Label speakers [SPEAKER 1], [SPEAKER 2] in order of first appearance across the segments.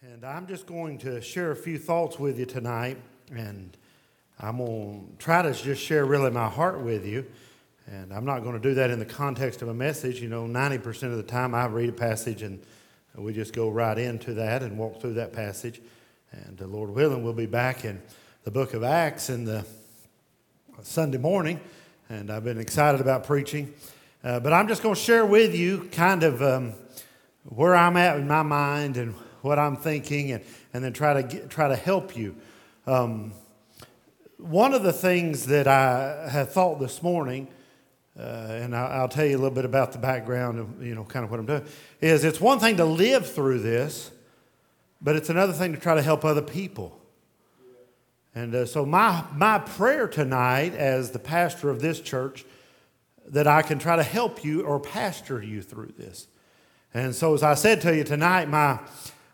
[SPEAKER 1] And I'm just going to share a few thoughts with you tonight. And I'm going to try to just share really my heart with you. And I'm not going to do that in the context of a message. You know, 90% of the time I read a passage and we just go right into that and walk through that passage. And uh, Lord willing, we'll be back in the book of Acts in the Sunday morning. And I've been excited about preaching. Uh, but I'm just going to share with you kind of um, where I'm at in my mind and what I'm thinking, and, and then try to, get, try to help you. Um, one of the things that I have thought this morning, uh, and I'll, I'll, tell you a little bit about the background of you know kind of what I'm doing, is it's one thing to live through this, but it's another thing to try to help other people. And uh, so my my prayer tonight, as the pastor of this church, that I can try to help you or pastor you through this. And so, as I said to you tonight, my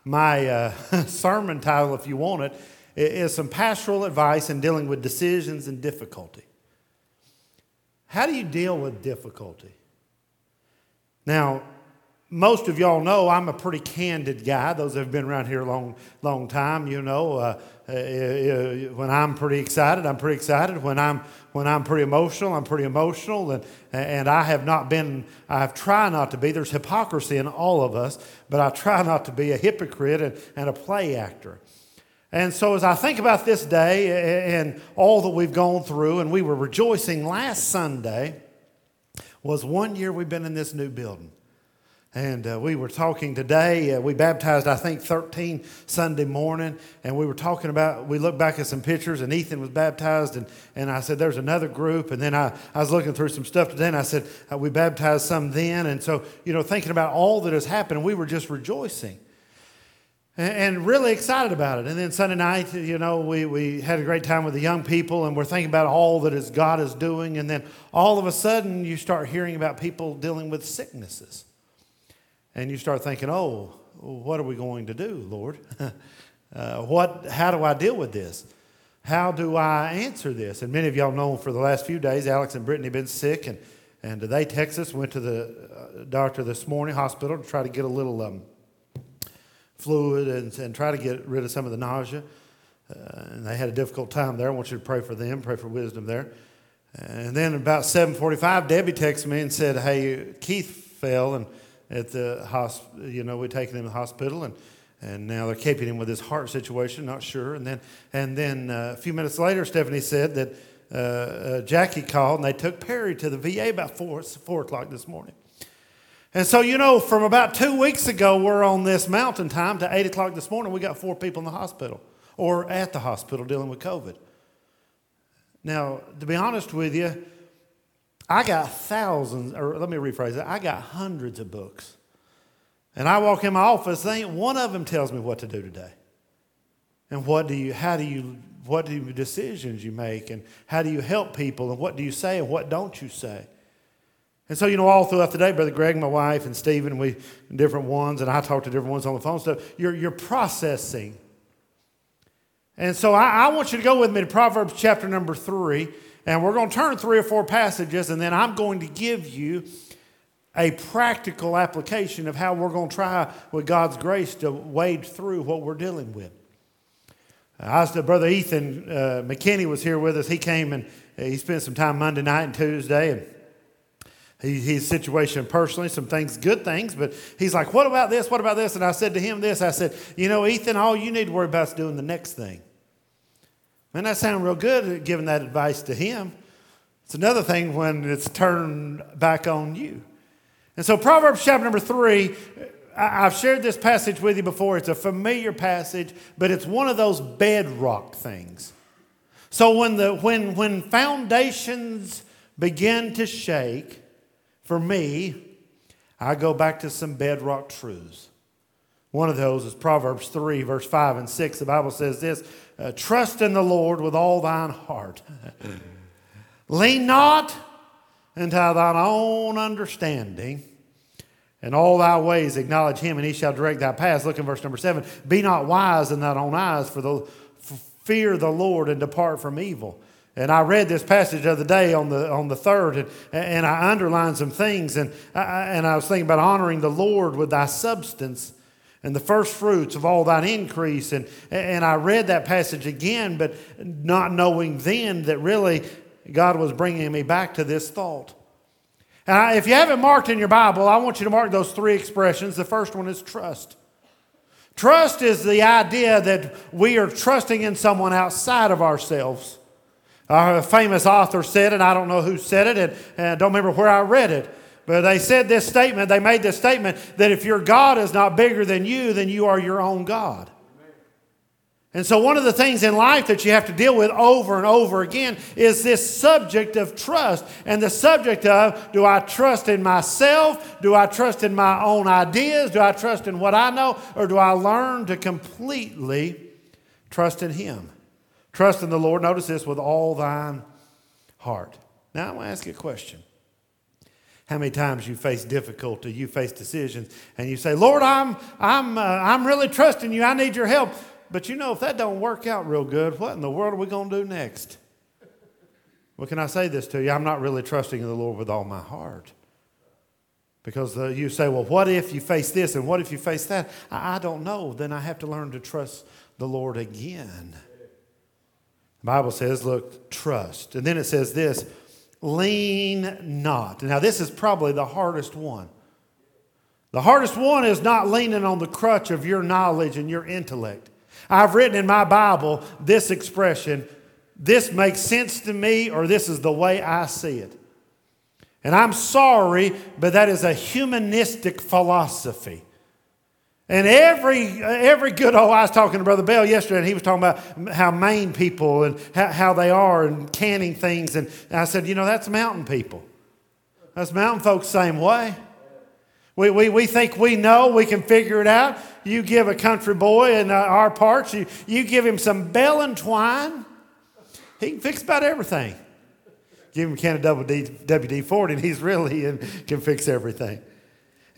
[SPEAKER 1] my uh, sermon title, if you want it, is some pastoral advice in dealing with decisions and difficulty. How do you deal with difficulty? Now, most of y'all know I'm a pretty candid guy. Those that have been around here a long, long time, you know. Uh, uh, uh, when I'm pretty excited, I'm pretty excited. When I'm when I'm pretty emotional, I'm pretty emotional. And and I have not been. I've tried not to be. There's hypocrisy in all of us, but I try not to be a hypocrite and, and a play actor. And so, as I think about this day and all that we've gone through, and we were rejoicing last Sunday, was one year we've been in this new building. And uh, we were talking today. Uh, we baptized, I think, 13 Sunday morning. And we were talking about, we looked back at some pictures, and Ethan was baptized. And, and I said, There's another group. And then I, I was looking through some stuff today, and I said, uh, We baptized some then. And so, you know, thinking about all that has happened, we were just rejoicing and, and really excited about it. And then Sunday night, you know, we, we had a great time with the young people, and we're thinking about all that is God is doing. And then all of a sudden, you start hearing about people dealing with sicknesses. And you start thinking, oh, what are we going to do, Lord? uh, what, how do I deal with this? How do I answer this? And many of y'all know for the last few days, Alex and Brittany have been sick, and, and they text us, went to the uh, doctor this morning, hospital, to try to get a little um, fluid and, and try to get rid of some of the nausea. Uh, and they had a difficult time there. I want you to pray for them, pray for wisdom there. And then about 7:45, Debbie texted me and said, "Hey, Keith fell and at the hospital. You know, we're taking him to the hospital, and and now they're keeping him with his heart situation. Not sure. And then and then uh, a few minutes later, Stephanie said that uh, uh, Jackie called, and they took Perry to the VA about four four o'clock this morning. And so, you know, from about two weeks ago, we're on this mountain time to eight o'clock this morning. We got four people in the hospital or at the hospital dealing with COVID. Now, to be honest with you, I got thousands, or let me rephrase it, I got hundreds of books. And I walk in my office, ain't one of them tells me what to do today. And what do you, how do you, what do you, decisions you make, and how do you help people, and what do you say, and what don't you say? And so, you know, all throughout the day, Brother Greg, my wife, and Stephen, we different ones, and I talk to different ones on the phone stuff. You're, you're processing. And so I, I want you to go with me to Proverbs chapter number three. And we're going to turn three or four passages, and then I'm going to give you a practical application of how we're going to try, with God's grace, to wade through what we're dealing with. I was, Brother Ethan uh, McKinney was here with us. He came and he spent some time Monday night and Tuesday, and he, his situation personally, some things, good things, but he's like, What about this? What about this? And I said to him this I said, You know, Ethan, all you need to worry about is doing the next thing. Man, that sounds real good giving that advice to him. It's another thing when it's turned back on you. And so, Proverbs chapter number three, I've shared this passage with you before. It's a familiar passage, but it's one of those bedrock things. So, when, the, when, when foundations begin to shake, for me, I go back to some bedrock truths. One of those is Proverbs 3, verse 5 and 6. The Bible says this uh, Trust in the Lord with all thine heart. Lean not into thine own understanding. In all thy ways acknowledge him, and he shall direct thy paths. Look in verse number seven. Be not wise in thine own eyes, for the for fear the Lord and depart from evil. And I read this passage the other day on the, on the third, and, and I underlined some things. And I, and I was thinking about honoring the Lord with thy substance and the first fruits of all thine increase. And, and I read that passage again, but not knowing then that really God was bringing me back to this thought. And if you haven't marked in your Bible, I want you to mark those three expressions. The first one is trust. Trust is the idea that we are trusting in someone outside of ourselves. A famous author said it, I don't know who said it, and, and I don't remember where I read it, but they said this statement, they made this statement that if your God is not bigger than you, then you are your own God. And so, one of the things in life that you have to deal with over and over again is this subject of trust. And the subject of do I trust in myself? Do I trust in my own ideas? Do I trust in what I know? Or do I learn to completely trust in Him? Trust in the Lord, notice this, with all thine heart. Now, I want to ask you a question. How many times you face difficulty, you face decisions, and you say, Lord, I'm, I'm, uh, I'm really trusting you. I need your help. But you know, if that don't work out real good, what in the world are we going to do next? Well, can I say this to you? I'm not really trusting the Lord with all my heart. Because uh, you say, well, what if you face this and what if you face that? I, I don't know. Then I have to learn to trust the Lord again. The Bible says, look, trust. And then it says this lean not. Now, this is probably the hardest one. The hardest one is not leaning on the crutch of your knowledge and your intellect. I've written in my Bible this expression this makes sense to me, or this is the way I see it. And I'm sorry, but that is a humanistic philosophy. And every, every good, old, I was talking to Brother Bell yesterday, and he was talking about how Maine people and how, how they are and canning things. And I said, you know, that's mountain people. That's mountain folks, same way. We, we, we think we know, we can figure it out. You give a country boy in uh, our parts, you, you give him some bell and twine, he can fix about everything. Give him a can of WD 40 and he's really and can fix everything.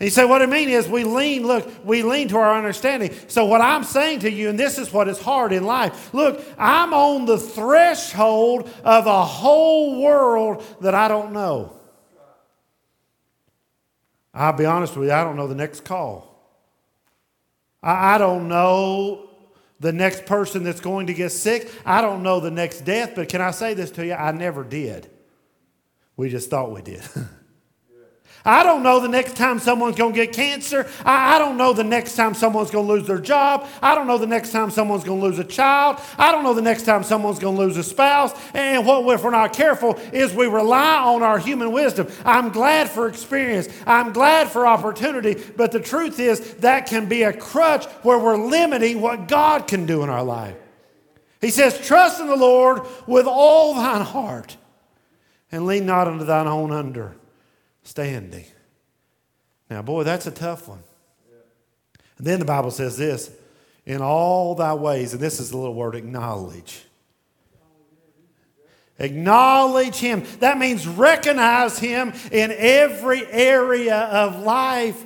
[SPEAKER 1] And you say, what I mean is we lean, look, we lean to our understanding. So, what I'm saying to you, and this is what is hard in life look, I'm on the threshold of a whole world that I don't know. I'll be honest with you, I don't know the next call. I, I don't know the next person that's going to get sick. I don't know the next death, but can I say this to you? I never did. We just thought we did. I don't know the next time someone's going to get cancer. I, I, don't know the next time someone's going to lose their job. I don't know the next time someone's going to lose a child. I don't know the next time someone's going to lose a spouse. And what if we're not careful is we rely on our human wisdom. I'm glad for experience. I'm glad for opportunity. But the truth is that can be a crutch where we're limiting what God can do in our life. He says, Trust in the Lord with all thine heart and lean not unto thine own under standing. Now, boy, that's a tough one. And then the Bible says this in all thy ways, and this is the little word acknowledge. Acknowledge him. That means recognize him in every area of life.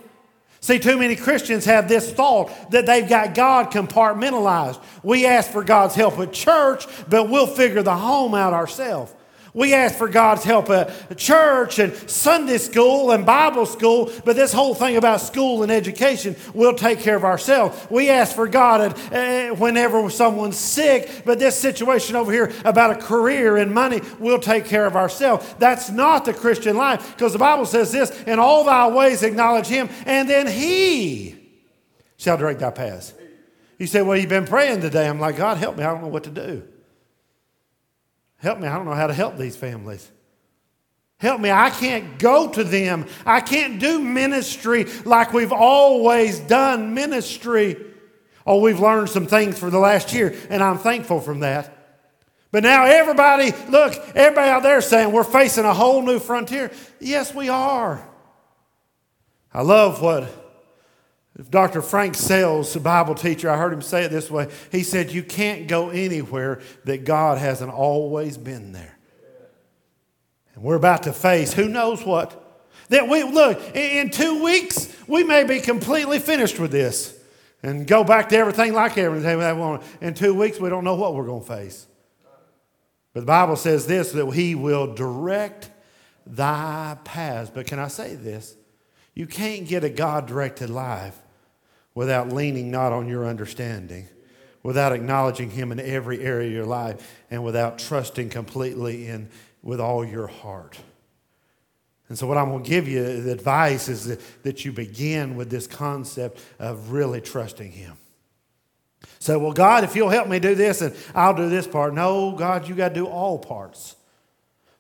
[SPEAKER 1] See, too many Christians have this thought that they've got God compartmentalized. We ask for God's help at church, but we'll figure the home out ourselves. We ask for God's help at church and Sunday school and Bible school, but this whole thing about school and education, we'll take care of ourselves. We ask for God at, uh, whenever someone's sick, but this situation over here about a career and money, we'll take care of ourselves. That's not the Christian life because the Bible says this in all thy ways acknowledge Him, and then He shall direct thy paths. You say, Well, you've been praying today. I'm like, God, help me. I don't know what to do. Help me. I don't know how to help these families. Help me. I can't go to them. I can't do ministry like we've always done ministry. Oh, we've learned some things for the last year, and I'm thankful from that. But now everybody, look, everybody out there saying we're facing a whole new frontier. Yes, we are. I love what Dr. Frank Sales, a Bible teacher, I heard him say it this way. He said, You can't go anywhere that God hasn't always been there. And we're about to face who knows what. That we look, in two weeks, we may be completely finished with this and go back to everything like everything we. In two weeks, we don't know what we're going to face. But the Bible says this that He will direct thy paths. But can I say this? You can't get a God directed life without leaning not on your understanding, without acknowledging Him in every area of your life, and without trusting completely in with all your heart. And so, what I'm going to give you, the advice is that, that you begin with this concept of really trusting Him. So, well, God, if you'll help me do this, and I'll do this part. No, God, you got to do all parts.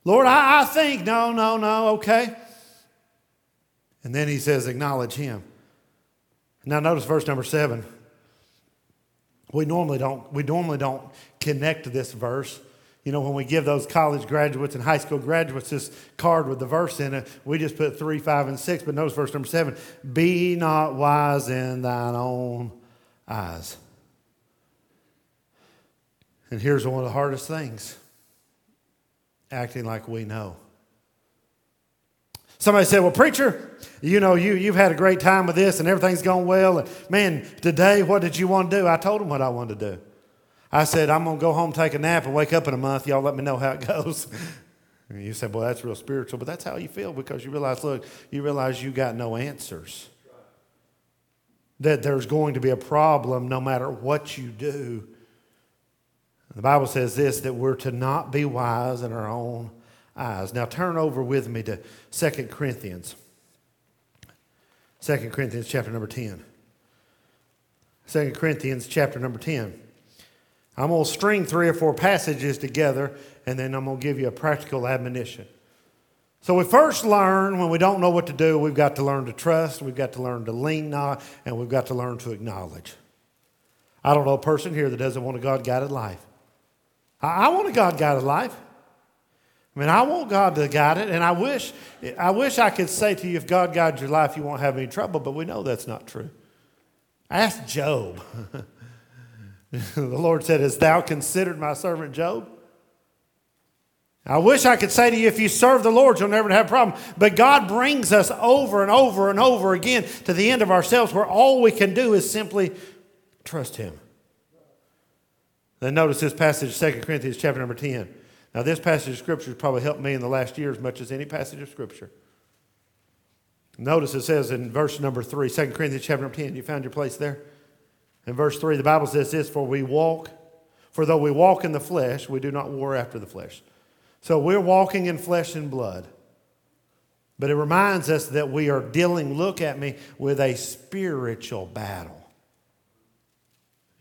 [SPEAKER 1] Lord, I, I think, no, no, no, okay. And then he says, acknowledge him. Now notice verse number seven. We normally don't, we normally don't connect this verse. You know, when we give those college graduates and high school graduates this card with the verse in it, we just put three, five, and six. But notice verse number seven Be not wise in thine own eyes. And here's one of the hardest things acting like we know. Somebody said, Well, preacher, you know, you, you've had a great time with this and everything's going well. And man, today, what did you want to do? I told him what I wanted to do. I said, I'm going to go home, take a nap, and wake up in a month. Y'all let me know how it goes. And you said, Well, that's real spiritual, but that's how you feel because you realize, look, you realize you got no answers. That there's going to be a problem no matter what you do. The Bible says this that we're to not be wise in our own eyes. Now turn over with me to 2 Corinthians. 2 Corinthians chapter number 10. 2 Corinthians chapter number 10. I'm going to string three or four passages together and then I'm going to give you a practical admonition. So we first learn when we don't know what to do, we've got to learn to trust, we've got to learn to lean on, and we've got to learn to acknowledge. I don't know a person here that doesn't want a God guided life. I want a God guided life. I mean, I want God to guide it, and I wish, I wish I could say to you, if God guides your life, you won't have any trouble, but we know that's not true. Ask Job. the Lord said, Has thou considered my servant Job? I wish I could say to you, if you serve the Lord, you'll never have a problem. But God brings us over and over and over again to the end of ourselves where all we can do is simply trust Him. Then notice this passage, 2 Corinthians chapter number 10. Now, this passage of Scripture has probably helped me in the last year as much as any passage of Scripture. Notice it says in verse number 3, 2 Corinthians chapter 10. You found your place there? In verse 3, the Bible says this For we walk, for though we walk in the flesh, we do not war after the flesh. So we're walking in flesh and blood. But it reminds us that we are dealing, look at me, with a spiritual battle.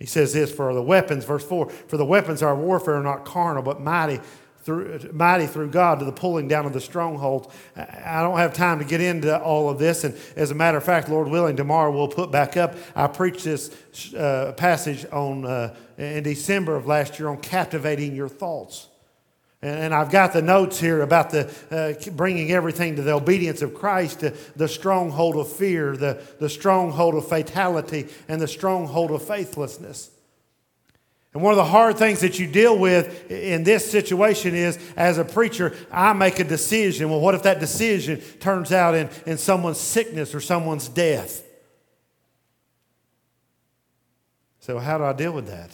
[SPEAKER 1] He says this for the weapons, verse 4 For the weapons of our warfare are not carnal, but mighty through, mighty through God to the pulling down of the strongholds. I don't have time to get into all of this. And as a matter of fact, Lord willing, tomorrow we'll put back up. I preached this uh, passage on uh, in December of last year on captivating your thoughts. And I've got the notes here about the uh, bringing everything to the obedience of Christ, the, the stronghold of fear, the, the stronghold of fatality, and the stronghold of faithlessness. And one of the hard things that you deal with in this situation is, as a preacher, I make a decision. Well, what if that decision turns out in, in someone's sickness or someone's death? So, how do I deal with that?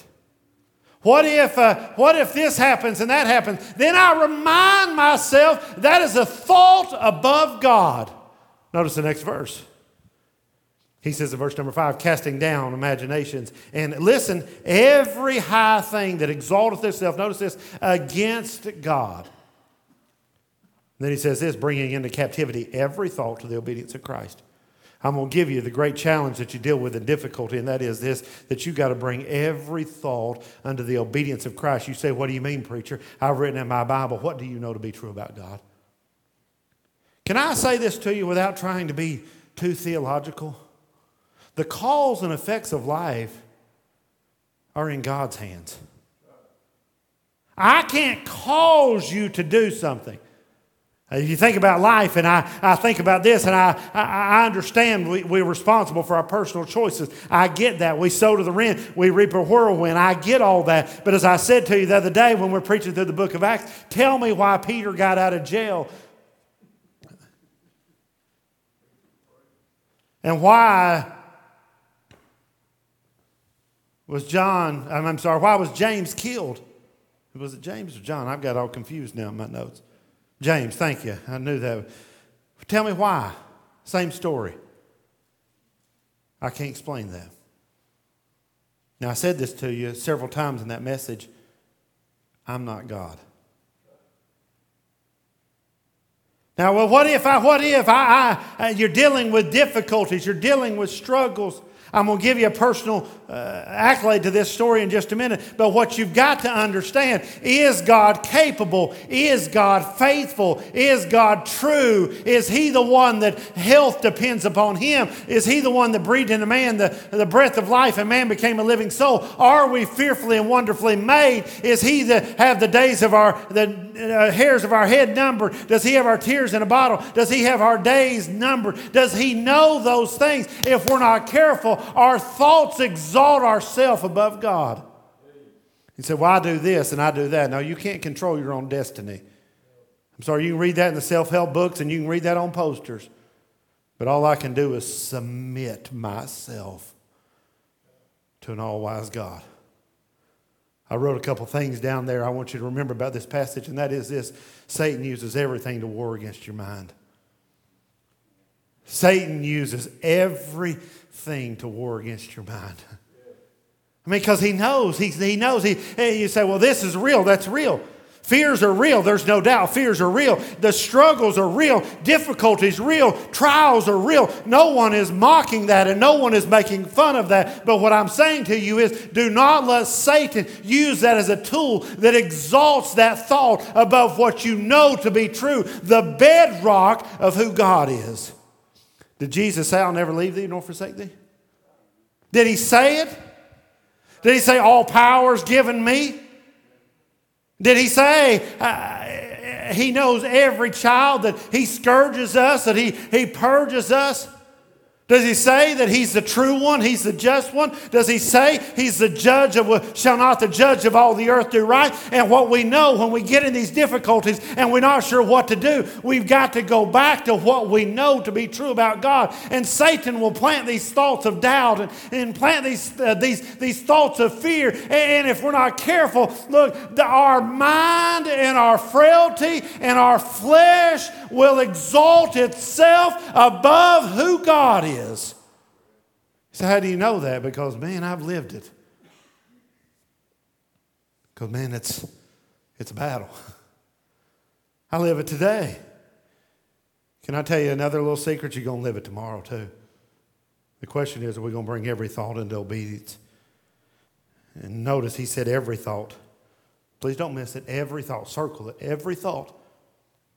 [SPEAKER 1] What if, uh, what if this happens and that happens? Then I remind myself that is a thought above God. Notice the next verse. He says in verse number five, casting down imaginations. And listen, every high thing that exalteth itself, notice this, against God. And then he says this, bringing into captivity every thought to the obedience of Christ. I'm going to give you the great challenge that you deal with in difficulty, and that is this that you got to bring every thought under the obedience of Christ. You say, What do you mean, preacher? I've written in my Bible, what do you know to be true about God? Can I say this to you without trying to be too theological? The cause and effects of life are in God's hands. I can't cause you to do something. If you think about life, and I, I think about this, and I, I, I understand we, we're responsible for our personal choices. I get that. We sow to the wind, we reap a whirlwind. I get all that. But as I said to you the other day when we're preaching through the book of Acts, tell me why Peter got out of jail. And why was John, I'm sorry, why was James killed? Was it James or John? I've got all confused now in my notes. James, thank you. I knew that. Tell me why. Same story. I can't explain that. Now, I said this to you several times in that message I'm not God. Now, well, what if I, what if I, I, you're dealing with difficulties, you're dealing with struggles, I'm going to give you a personal uh, accolade to this story in just a minute. But what you've got to understand is God capable? Is God faithful? Is God true? Is He the one that health depends upon Him? Is He the one that breathed into man the, the breath of life and man became a living soul? Are we fearfully and wonderfully made? Is He that have the days of our, the uh, hairs of our head numbered? Does He have our tears in a bottle? Does He have our days numbered? Does He know those things? If we're not careful, our thoughts exalt ourselves above God. He said, Well, I do this and I do that. No, you can't control your own destiny. I'm sorry, you can read that in the self help books and you can read that on posters. But all I can do is submit myself to an all wise God. I wrote a couple things down there I want you to remember about this passage, and that is this Satan uses everything to war against your mind. Satan uses everything to war against your mind. I mean, because he knows, he, he knows. He, you say, well, this is real. That's real. Fears are real. There's no doubt. Fears are real. The struggles are real. Difficulties real. Trials are real. No one is mocking that and no one is making fun of that. But what I'm saying to you is do not let Satan use that as a tool that exalts that thought above what you know to be true, the bedrock of who God is. Did Jesus say, I'll never leave thee nor forsake thee? Did he say it? Did he say, All power is given me? Did he say, uh, He knows every child, that He scourges us, that He, he purges us? Does he say that he's the true one? He's the just one? Does he say he's the judge of, shall not the judge of all the earth do right? And what we know when we get in these difficulties and we're not sure what to do, we've got to go back to what we know to be true about God. And Satan will plant these thoughts of doubt and, and plant these, uh, these, these thoughts of fear. And if we're not careful, look, the, our mind and our frailty and our flesh will exalt itself above who God is is. So, how do you know that? Because, man, I've lived it. Because, man, it's, it's a battle. I live it today. Can I tell you another little secret? You're going to live it tomorrow, too. The question is, are we going to bring every thought into obedience? And notice he said every thought. Please don't miss it. Every thought. Circle it. Every thought.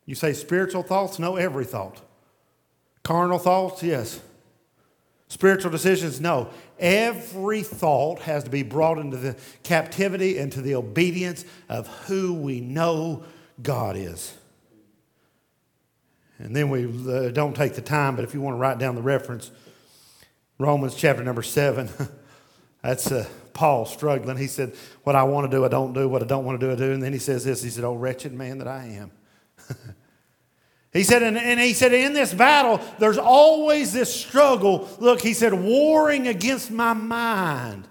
[SPEAKER 1] You say spiritual thoughts? No, every thought. Carnal thoughts? Yes. Spiritual decisions? No. Every thought has to be brought into the captivity, into the obedience of who we know God is. And then we uh, don't take the time, but if you want to write down the reference, Romans chapter number seven, that's uh, Paul struggling. He said, What I want to do, I don't do. What I don't want to do, I do. And then he says this He said, Oh, wretched man that I am. He said, and, and, he said, in this battle, there's always this struggle. Look, he said, warring against my mind.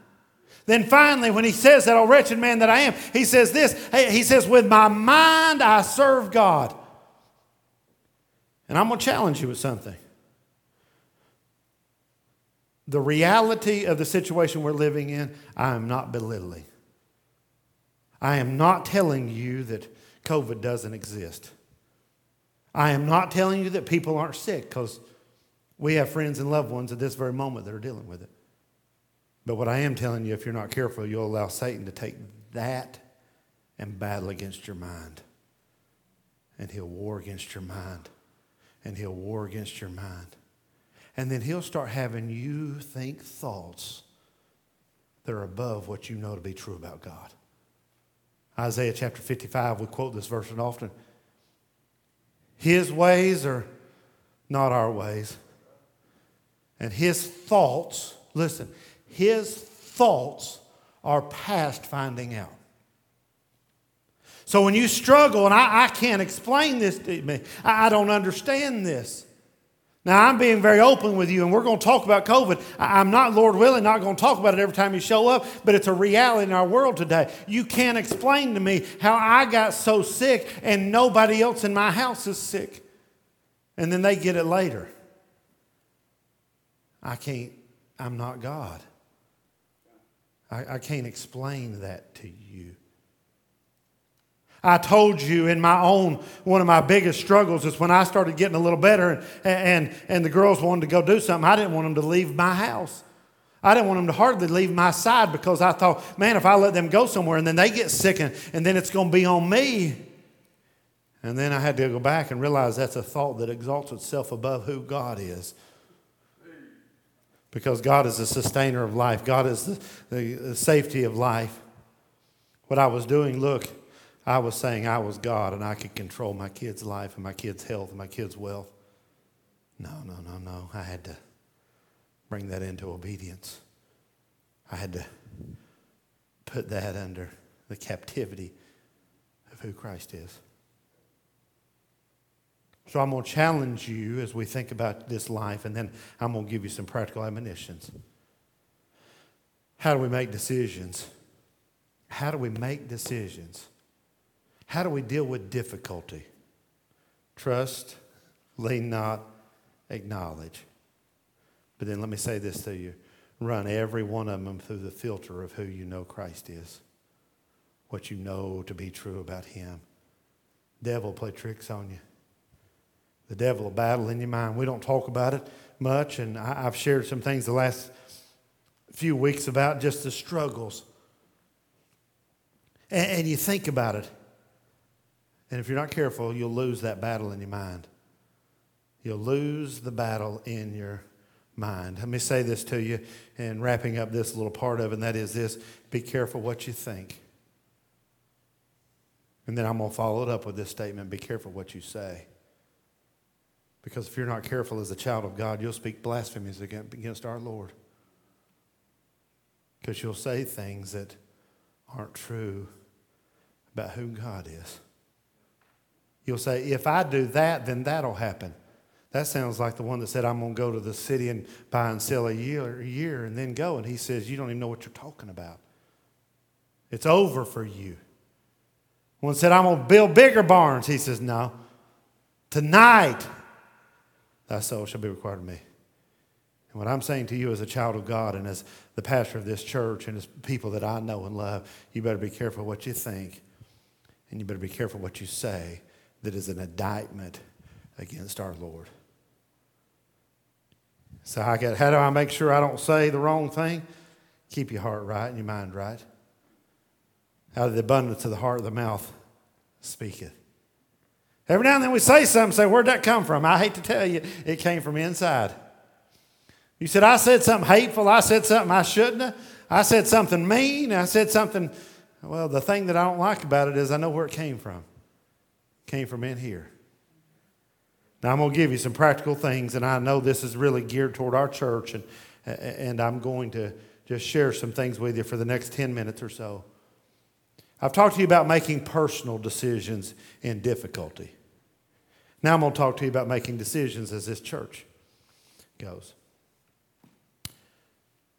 [SPEAKER 1] Then finally, when he says that, oh, wretched man that I am, he says this He says, with my mind I serve God. And I'm going to challenge you with something. The reality of the situation we're living in, I am not belittling. I am not telling you that COVID doesn't exist. I am not telling you that people aren't sick because we have friends and loved ones at this very moment that are dealing with it. But what I am telling you, if you're not careful, you'll allow Satan to take that and battle against your mind. And he'll war against your mind. And he'll war against your mind. And then he'll start having you think thoughts that are above what you know to be true about God. Isaiah chapter 55, we quote this verse often. His ways are not our ways. And his thoughts, listen, his thoughts are past finding out. So when you struggle, and I, I can't explain this to me, I, I don't understand this. Now, I'm being very open with you, and we're going to talk about COVID. I'm not, Lord willing, not going to talk about it every time you show up, but it's a reality in our world today. You can't explain to me how I got so sick and nobody else in my house is sick, and then they get it later. I can't, I'm not God. I, I can't explain that to you. I told you in my own, one of my biggest struggles is when I started getting a little better and, and, and the girls wanted to go do something, I didn't want them to leave my house. I didn't want them to hardly leave my side because I thought, man, if I let them go somewhere and then they get sick and, and then it's going to be on me. And then I had to go back and realize that's a thought that exalts itself above who God is. Because God is the sustainer of life, God is the, the, the safety of life. What I was doing, look, I was saying I was God and I could control my kids' life and my kids' health and my kids' wealth. No, no, no, no. I had to bring that into obedience. I had to put that under the captivity of who Christ is. So I'm going to challenge you as we think about this life, and then I'm going to give you some practical admonitions. How do we make decisions? How do we make decisions? How do we deal with difficulty? Trust, lean not, acknowledge. But then let me say this to you run every one of them through the filter of who you know Christ is, what you know to be true about Him. Devil play tricks on you. The devil will battle in your mind. We don't talk about it much, and I, have shared some things the last few weeks about just the struggles. And, and you think about it. And if you're not careful, you'll lose that battle in your mind. You'll lose the battle in your mind. Let me say this to you and wrapping up this little part of it, and that is this be careful what you think. And then I'm going to follow it up with this statement be careful what you say. Because if you're not careful as a child of God, you'll speak blasphemies against our Lord. Because you'll say things that aren't true about who God is. You'll say, if I do that, then that'll happen. That sounds like the one that said, I'm going to go to the city and buy and sell a year, a year and then go. And he says, You don't even know what you're talking about. It's over for you. One said, I'm going to build bigger barns. He says, No. Tonight, thy soul shall be required of me. And what I'm saying to you as a child of God and as the pastor of this church and as people that I know and love, you better be careful what you think and you better be careful what you say that is an indictment against our Lord. So I got, how do I make sure I don't say the wrong thing? Keep your heart right and your mind right. Out of the abundance of the heart, the mouth speaketh. Every now and then we say something, say, Where'd that come from? I hate to tell you, it came from inside. You said, I said something hateful. I said something I shouldn't have. I said something mean. I said something. Well, the thing that I don't like about it is I know where it came from. Came from in here. Now, I'm going to give you some practical things, and I know this is really geared toward our church, and, and I'm going to just share some things with you for the next 10 minutes or so. I've talked to you about making personal decisions in difficulty. Now, I'm going to talk to you about making decisions as this church goes.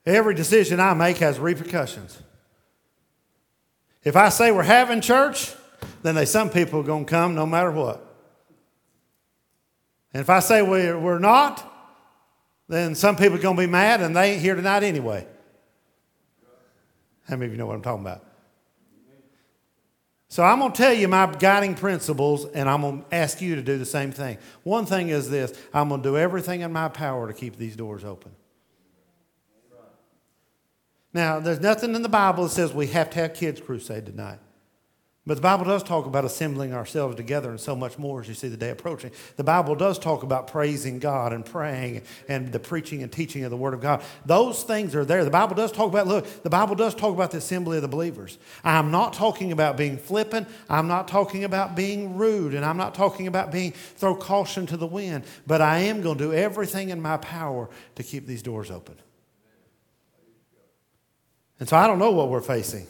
[SPEAKER 1] Every decision I make has repercussions. If I say we're having church, then they, some people are going to come no matter what. And if I say we're, we're not, then some people are going to be mad and they ain't here tonight anyway. How many of you know what I'm talking about? So I'm going to tell you my guiding principles and I'm going to ask you to do the same thing. One thing is this I'm going to do everything in my power to keep these doors open. Now, there's nothing in the Bible that says we have to have kids' crusade tonight. But the Bible does talk about assembling ourselves together and so much more as you see the day approaching. The Bible does talk about praising God and praying and the preaching and teaching of the Word of God. Those things are there. The Bible does talk about, look, the Bible does talk about the assembly of the believers. I'm not talking about being flippant. I'm not talking about being rude. And I'm not talking about being throw caution to the wind. But I am going to do everything in my power to keep these doors open. And so I don't know what we're facing.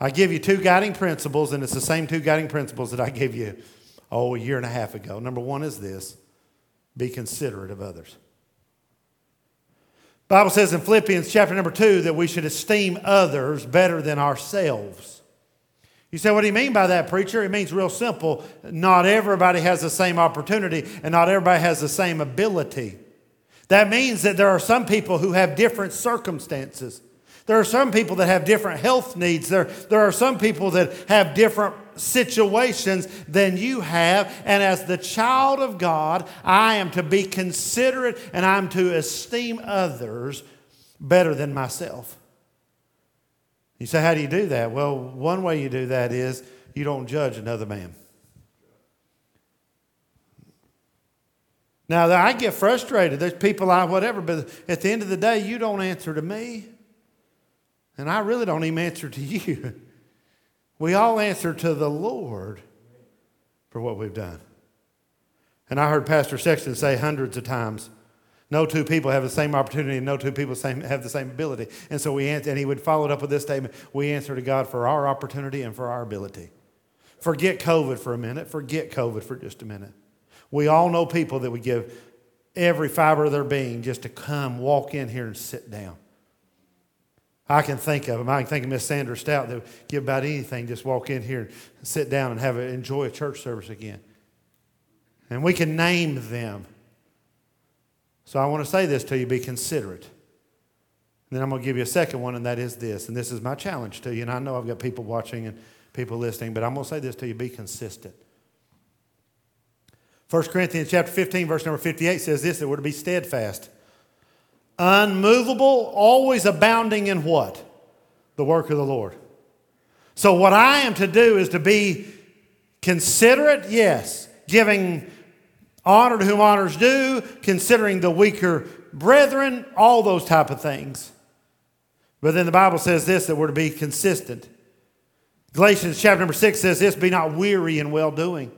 [SPEAKER 1] I give you two guiding principles, and it's the same two guiding principles that I gave you, oh, a year and a half ago. Number one is this be considerate of others. Bible says in Philippians chapter number two that we should esteem others better than ourselves. You say, what do you mean by that, preacher? It means real simple. Not everybody has the same opportunity, and not everybody has the same ability. That means that there are some people who have different circumstances. There are some people that have different health needs. There, there are some people that have different situations than you have. And as the child of God, I am to be considerate and I'm to esteem others better than myself. You say, How do you do that? Well, one way you do that is you don't judge another man. Now, I get frustrated. There's people I, whatever, but at the end of the day, you don't answer to me. And I really don't even answer to you. We all answer to the Lord for what we've done. And I heard Pastor Sexton say hundreds of times, no two people have the same opportunity and no two people same, have the same ability. And so we answer, and he would follow it up with this statement we answer to God for our opportunity and for our ability. Forget COVID for a minute. Forget COVID for just a minute. We all know people that would give every fiber of their being just to come, walk in here, and sit down. I can think of them. I can think of Miss Sandra Stout that would give about anything, just walk in here and sit down and have a, enjoy a church service again. And we can name them. So I want to say this to you be considerate. And then I'm going to give you a second one, and that is this. And this is my challenge to you. And I know I've got people watching and people listening, but I'm going to say this to you be consistent. 1 Corinthians chapter 15, verse number 58 says this that we're to be steadfast, unmovable, always abounding in what? The work of the Lord. So, what I am to do is to be considerate, yes, giving honor to whom honors due, considering the weaker brethren, all those type of things. But then the Bible says this that we're to be consistent. Galatians chapter number 6 says this be not weary in well doing.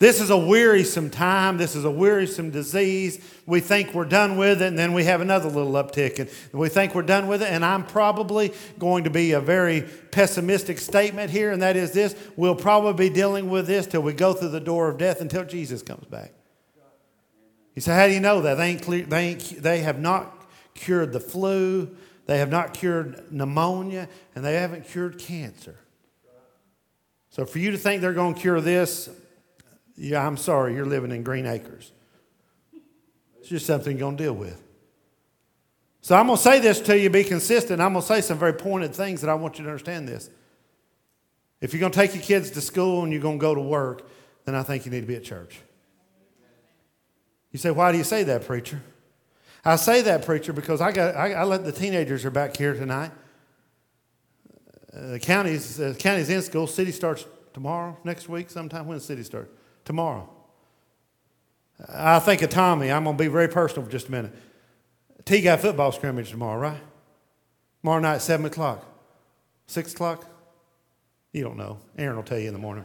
[SPEAKER 1] This is a wearisome time. This is a wearisome disease. We think we're done with it, and then we have another little uptick, and we think we're done with it. And I'm probably going to be a very pessimistic statement here, and that is this we'll probably be dealing with this till we go through the door of death until Jesus comes back. You say, How do you know that? They, ain't clear, they, ain't, they have not cured the flu, they have not cured pneumonia, and they haven't cured cancer. So for you to think they're going to cure this, yeah, I'm sorry, you're living in Green Acres. It's just something you're going to deal with. So I'm going to say this to you, be consistent. I'm going to say some very pointed things that I want you to understand this. If you're going to take your kids to school and you're going to go to work, then I think you need to be at church. You say, why do you say that, preacher? I say that, preacher, because I, got, I, I let the teenagers are back here tonight. Uh, the county's, uh, county's in school. City starts tomorrow, next week, sometime. When the city starts? Tomorrow. I think of Tommy. I'm going to be very personal for just a minute. T got football scrimmage tomorrow, right? Tomorrow night, 7 o'clock. 6 o'clock? You don't know. Aaron will tell you in the morning.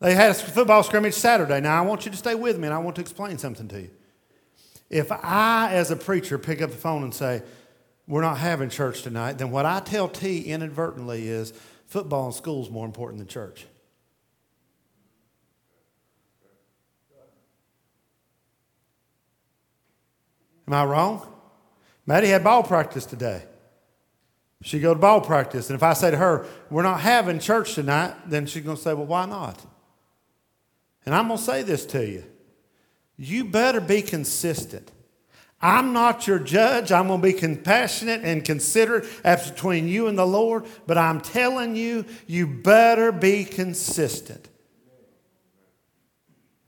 [SPEAKER 1] They had a football scrimmage Saturday. Now, I want you to stay with me and I want to explain something to you. If I, as a preacher, pick up the phone and say, We're not having church tonight, then what I tell T inadvertently is football and school is more important than church. Am I wrong? Maddie had ball practice today. She go to ball practice, and if I say to her, "We're not having church tonight," then she's going to say, "Well, why not?" And I'm going to say this to you: You better be consistent. I'm not your judge. I'm going to be compassionate and considerate as between you and the Lord, but I'm telling you, you better be consistent.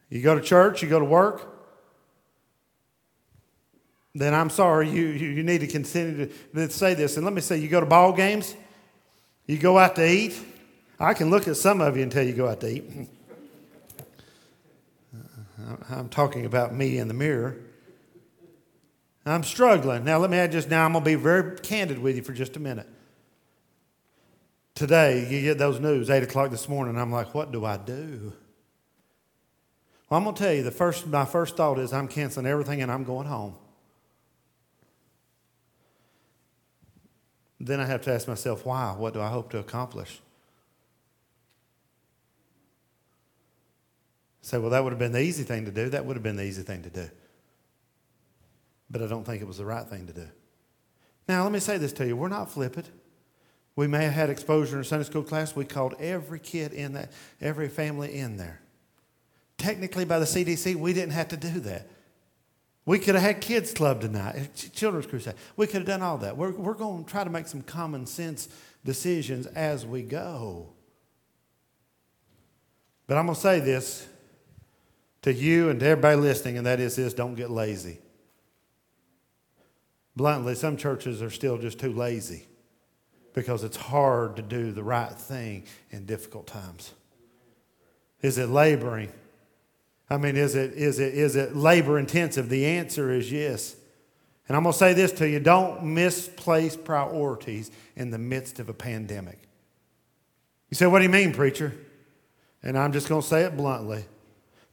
[SPEAKER 1] You go to church, you go to work, then I'm sorry, you, you, you need to continue to say this. And let me say, you go to ball games, you go out to eat. I can look at some of you until you go out to eat. Uh, I'm talking about me in the mirror. I'm struggling. Now, let me add just now, I'm going to be very candid with you for just a minute. Today, you get those news, 8 o'clock this morning, I'm like, what do I do? Well, I'm going to tell you, the first, my first thought is I'm canceling everything and I'm going home. Then I have to ask myself, why? What do I hope to accomplish? Say, well, that would have been the easy thing to do. That would have been the easy thing to do. But I don't think it was the right thing to do. Now, let me say this to you. We're not flippant. We may have had exposure in a Sunday school class. We called every kid in that, every family in there. technically by the CDC, we didn't have to do that. We could have had kids club tonight, eh, children's crusade. We could have done all that. We're, we're going to try to make some common sense decisions as we go. But I'm going to say this to you and to everybody listening, and that is this don't get lazy. Bluntly, some churches are still just too lazy because it's hard to do the right thing in difficult times. Is it laboring? I mean, is it, is it, is it labor intensive? The answer is yes. And I'm going to say this to you don't misplace priorities in the midst of a pandemic. You say, What do you mean, preacher? And I'm just going to say it bluntly.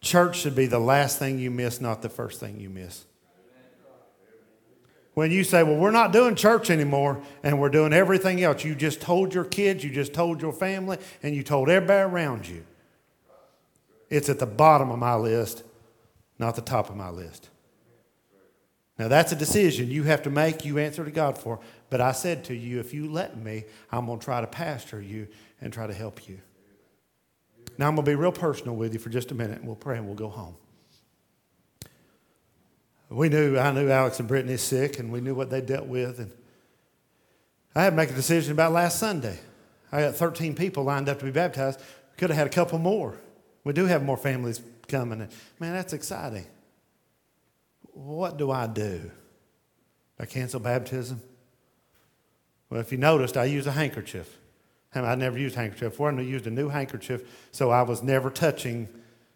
[SPEAKER 1] Church should be the last thing you miss, not the first thing you miss. When you say, Well, we're not doing church anymore and we're doing everything else, you just told your kids, you just told your family, and you told everybody around you. It's at the bottom of my list, not the top of my list. Now, that's a decision you have to make, you answer to God for. But I said to you, if you let me, I'm going to try to pastor you and try to help you. Now, I'm going to be real personal with you for just a minute, and we'll pray and we'll go home. We knew, I knew Alex and Brittany sick, and we knew what they dealt with. And I had to make a decision about last Sunday. I got 13 people lined up to be baptized. Could have had a couple more. We do have more families coming. Man, that's exciting. What do I do? I cancel baptism? Well, if you noticed, I use a handkerchief. I never used a handkerchief before. I used a new handkerchief, so I was never touching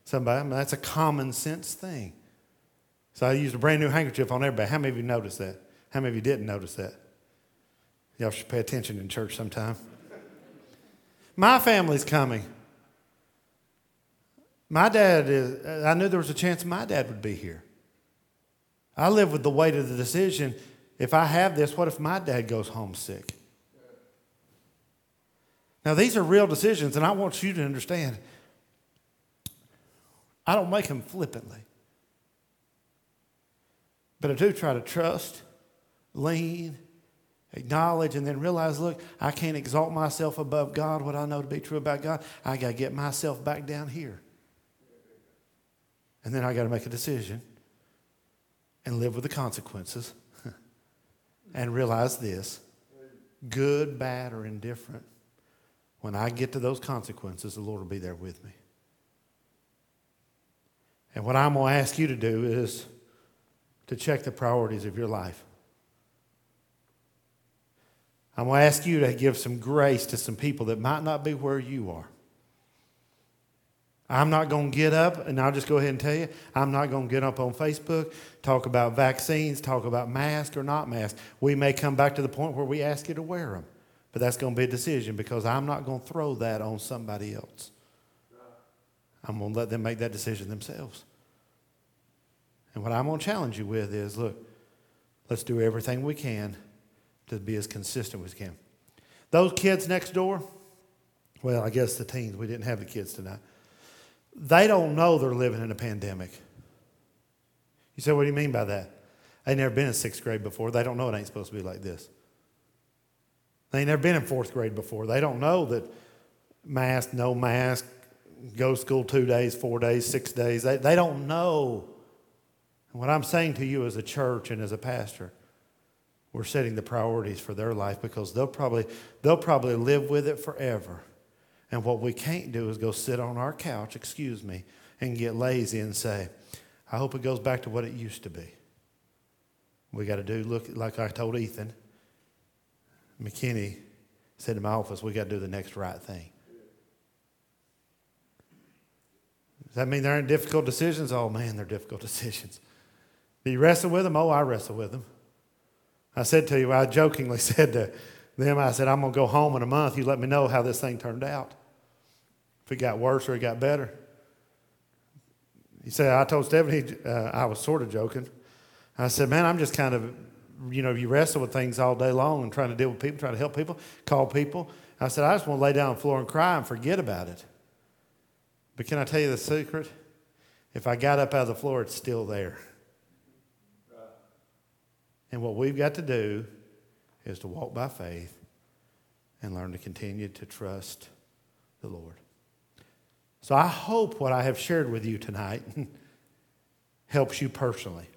[SPEAKER 1] somebody. I mean, that's a common sense thing. So I used a brand new handkerchief on everybody. How many of you noticed that? How many of you didn't notice that? Y'all should pay attention in church sometime. My family's coming. My dad is, I knew there was a chance my dad would be here. I live with the weight of the decision. If I have this, what if my dad goes homesick? Now, these are real decisions, and I want you to understand. I don't make them flippantly. But I do try to trust, lean, acknowledge, and then realize look, I can't exalt myself above God, what I know to be true about God. I got to get myself back down here. And then I got to make a decision and live with the consequences and realize this good, bad, or indifferent. When I get to those consequences, the Lord will be there with me. And what I'm going to ask you to do is to check the priorities of your life. I'm going to ask you to give some grace to some people that might not be where you are. I'm not going to get up, and I'll just go ahead and tell you, I'm not going to get up on Facebook, talk about vaccines, talk about mask or not mask. We may come back to the point where we ask you to wear them, but that's going to be a decision because I'm not going to throw that on somebody else. I'm going to let them make that decision themselves. And what I'm going to challenge you with is look, let's do everything we can to be as consistent as we can. Those kids next door, well, I guess the teens, we didn't have the kids tonight they don't know they're living in a pandemic. You say, what do you mean by that? They never been in sixth grade before. They don't know it ain't supposed to be like this. They ain't never been in fourth grade before. They don't know that mask, no mask, go school two days, four days, six days. They, they don't know. And what I'm saying to you as a church and as a pastor, we're setting the priorities for their life because they'll probably, they'll probably live with it forever. And what we can't do is go sit on our couch, excuse me, and get lazy and say, I hope it goes back to what it used to be. We got to do, look, like I told Ethan, McKinney said in my office, we got to do the next right thing. Does that mean there aren't difficult decisions? Oh man, they're difficult decisions. Do you wrestle with them? Oh, I wrestle with them. I said to you, I jokingly said to them, I said, I'm going to go home in a month. You let me know how this thing turned out if it got worse or it got better. He said, I told Stephanie, uh, I was sort of joking. I said, man, I'm just kind of, you know, you wrestle with things all day long and trying to deal with people, trying to help people, call people. I said, I just want to lay down on the floor and cry and forget about it. But can I tell you the secret? If I got up out of the floor, it's still there. And what we've got to do is to walk by faith and learn to continue to trust the Lord. So I hope what I have shared with you tonight helps you personally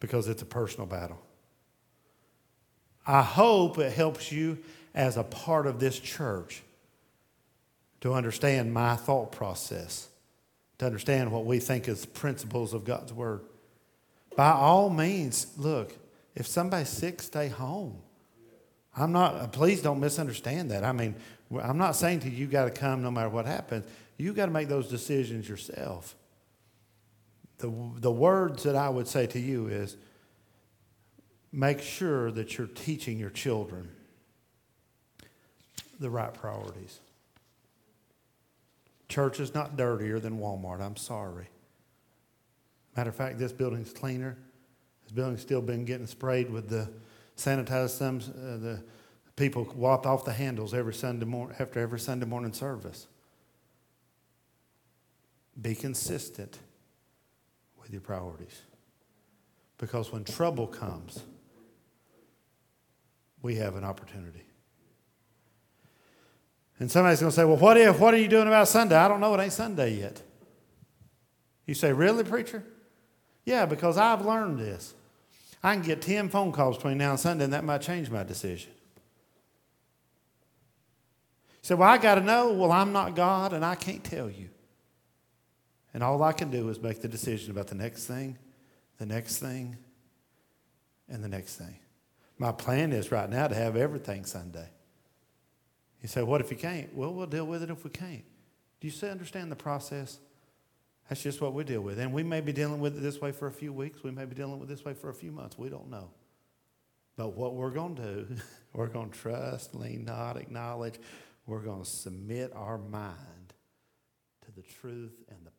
[SPEAKER 1] because it's a personal battle. I hope it helps you as a part of this church to understand my thought process, to understand what we think is principles of God's Word. By all means, look, if somebody's sick, stay home. I'm not, please don't misunderstand that. I mean, I'm not saying to you, you got to come no matter what happens. You got to make those decisions yourself. The, the words that I would say to you is make sure that you're teaching your children the right priorities. Church is not dirtier than Walmart. I'm sorry. Matter of fact, this building's cleaner. This building's still been getting sprayed with the sanitized some. Uh, the people wipe off the handles every Sunday morning after every Sunday morning service. Be consistent with your priorities, because when trouble comes, we have an opportunity. And somebody's going to say, Well, what if? What are you doing about Sunday? I don't know. It ain't Sunday yet. You say, Really, preacher? Yeah, because I've learned this. I can get 10 phone calls between now and Sunday, and that might change my decision. Say, Well, I got to know. Well, I'm not God, and I can't tell you. And all I can do is make the decision about the next thing, the next thing, and the next thing. My plan is right now to have everything Sunday. You say, what if you can't? Well, we'll deal with it if we can't. Do you understand the process? That's just what we deal with. And we may be dealing with it this way for a few weeks. We may be dealing with it this way for a few months. We don't know. But what we're going to do, we're going to trust, lean not, acknowledge. We're going to submit our mind to the truth and the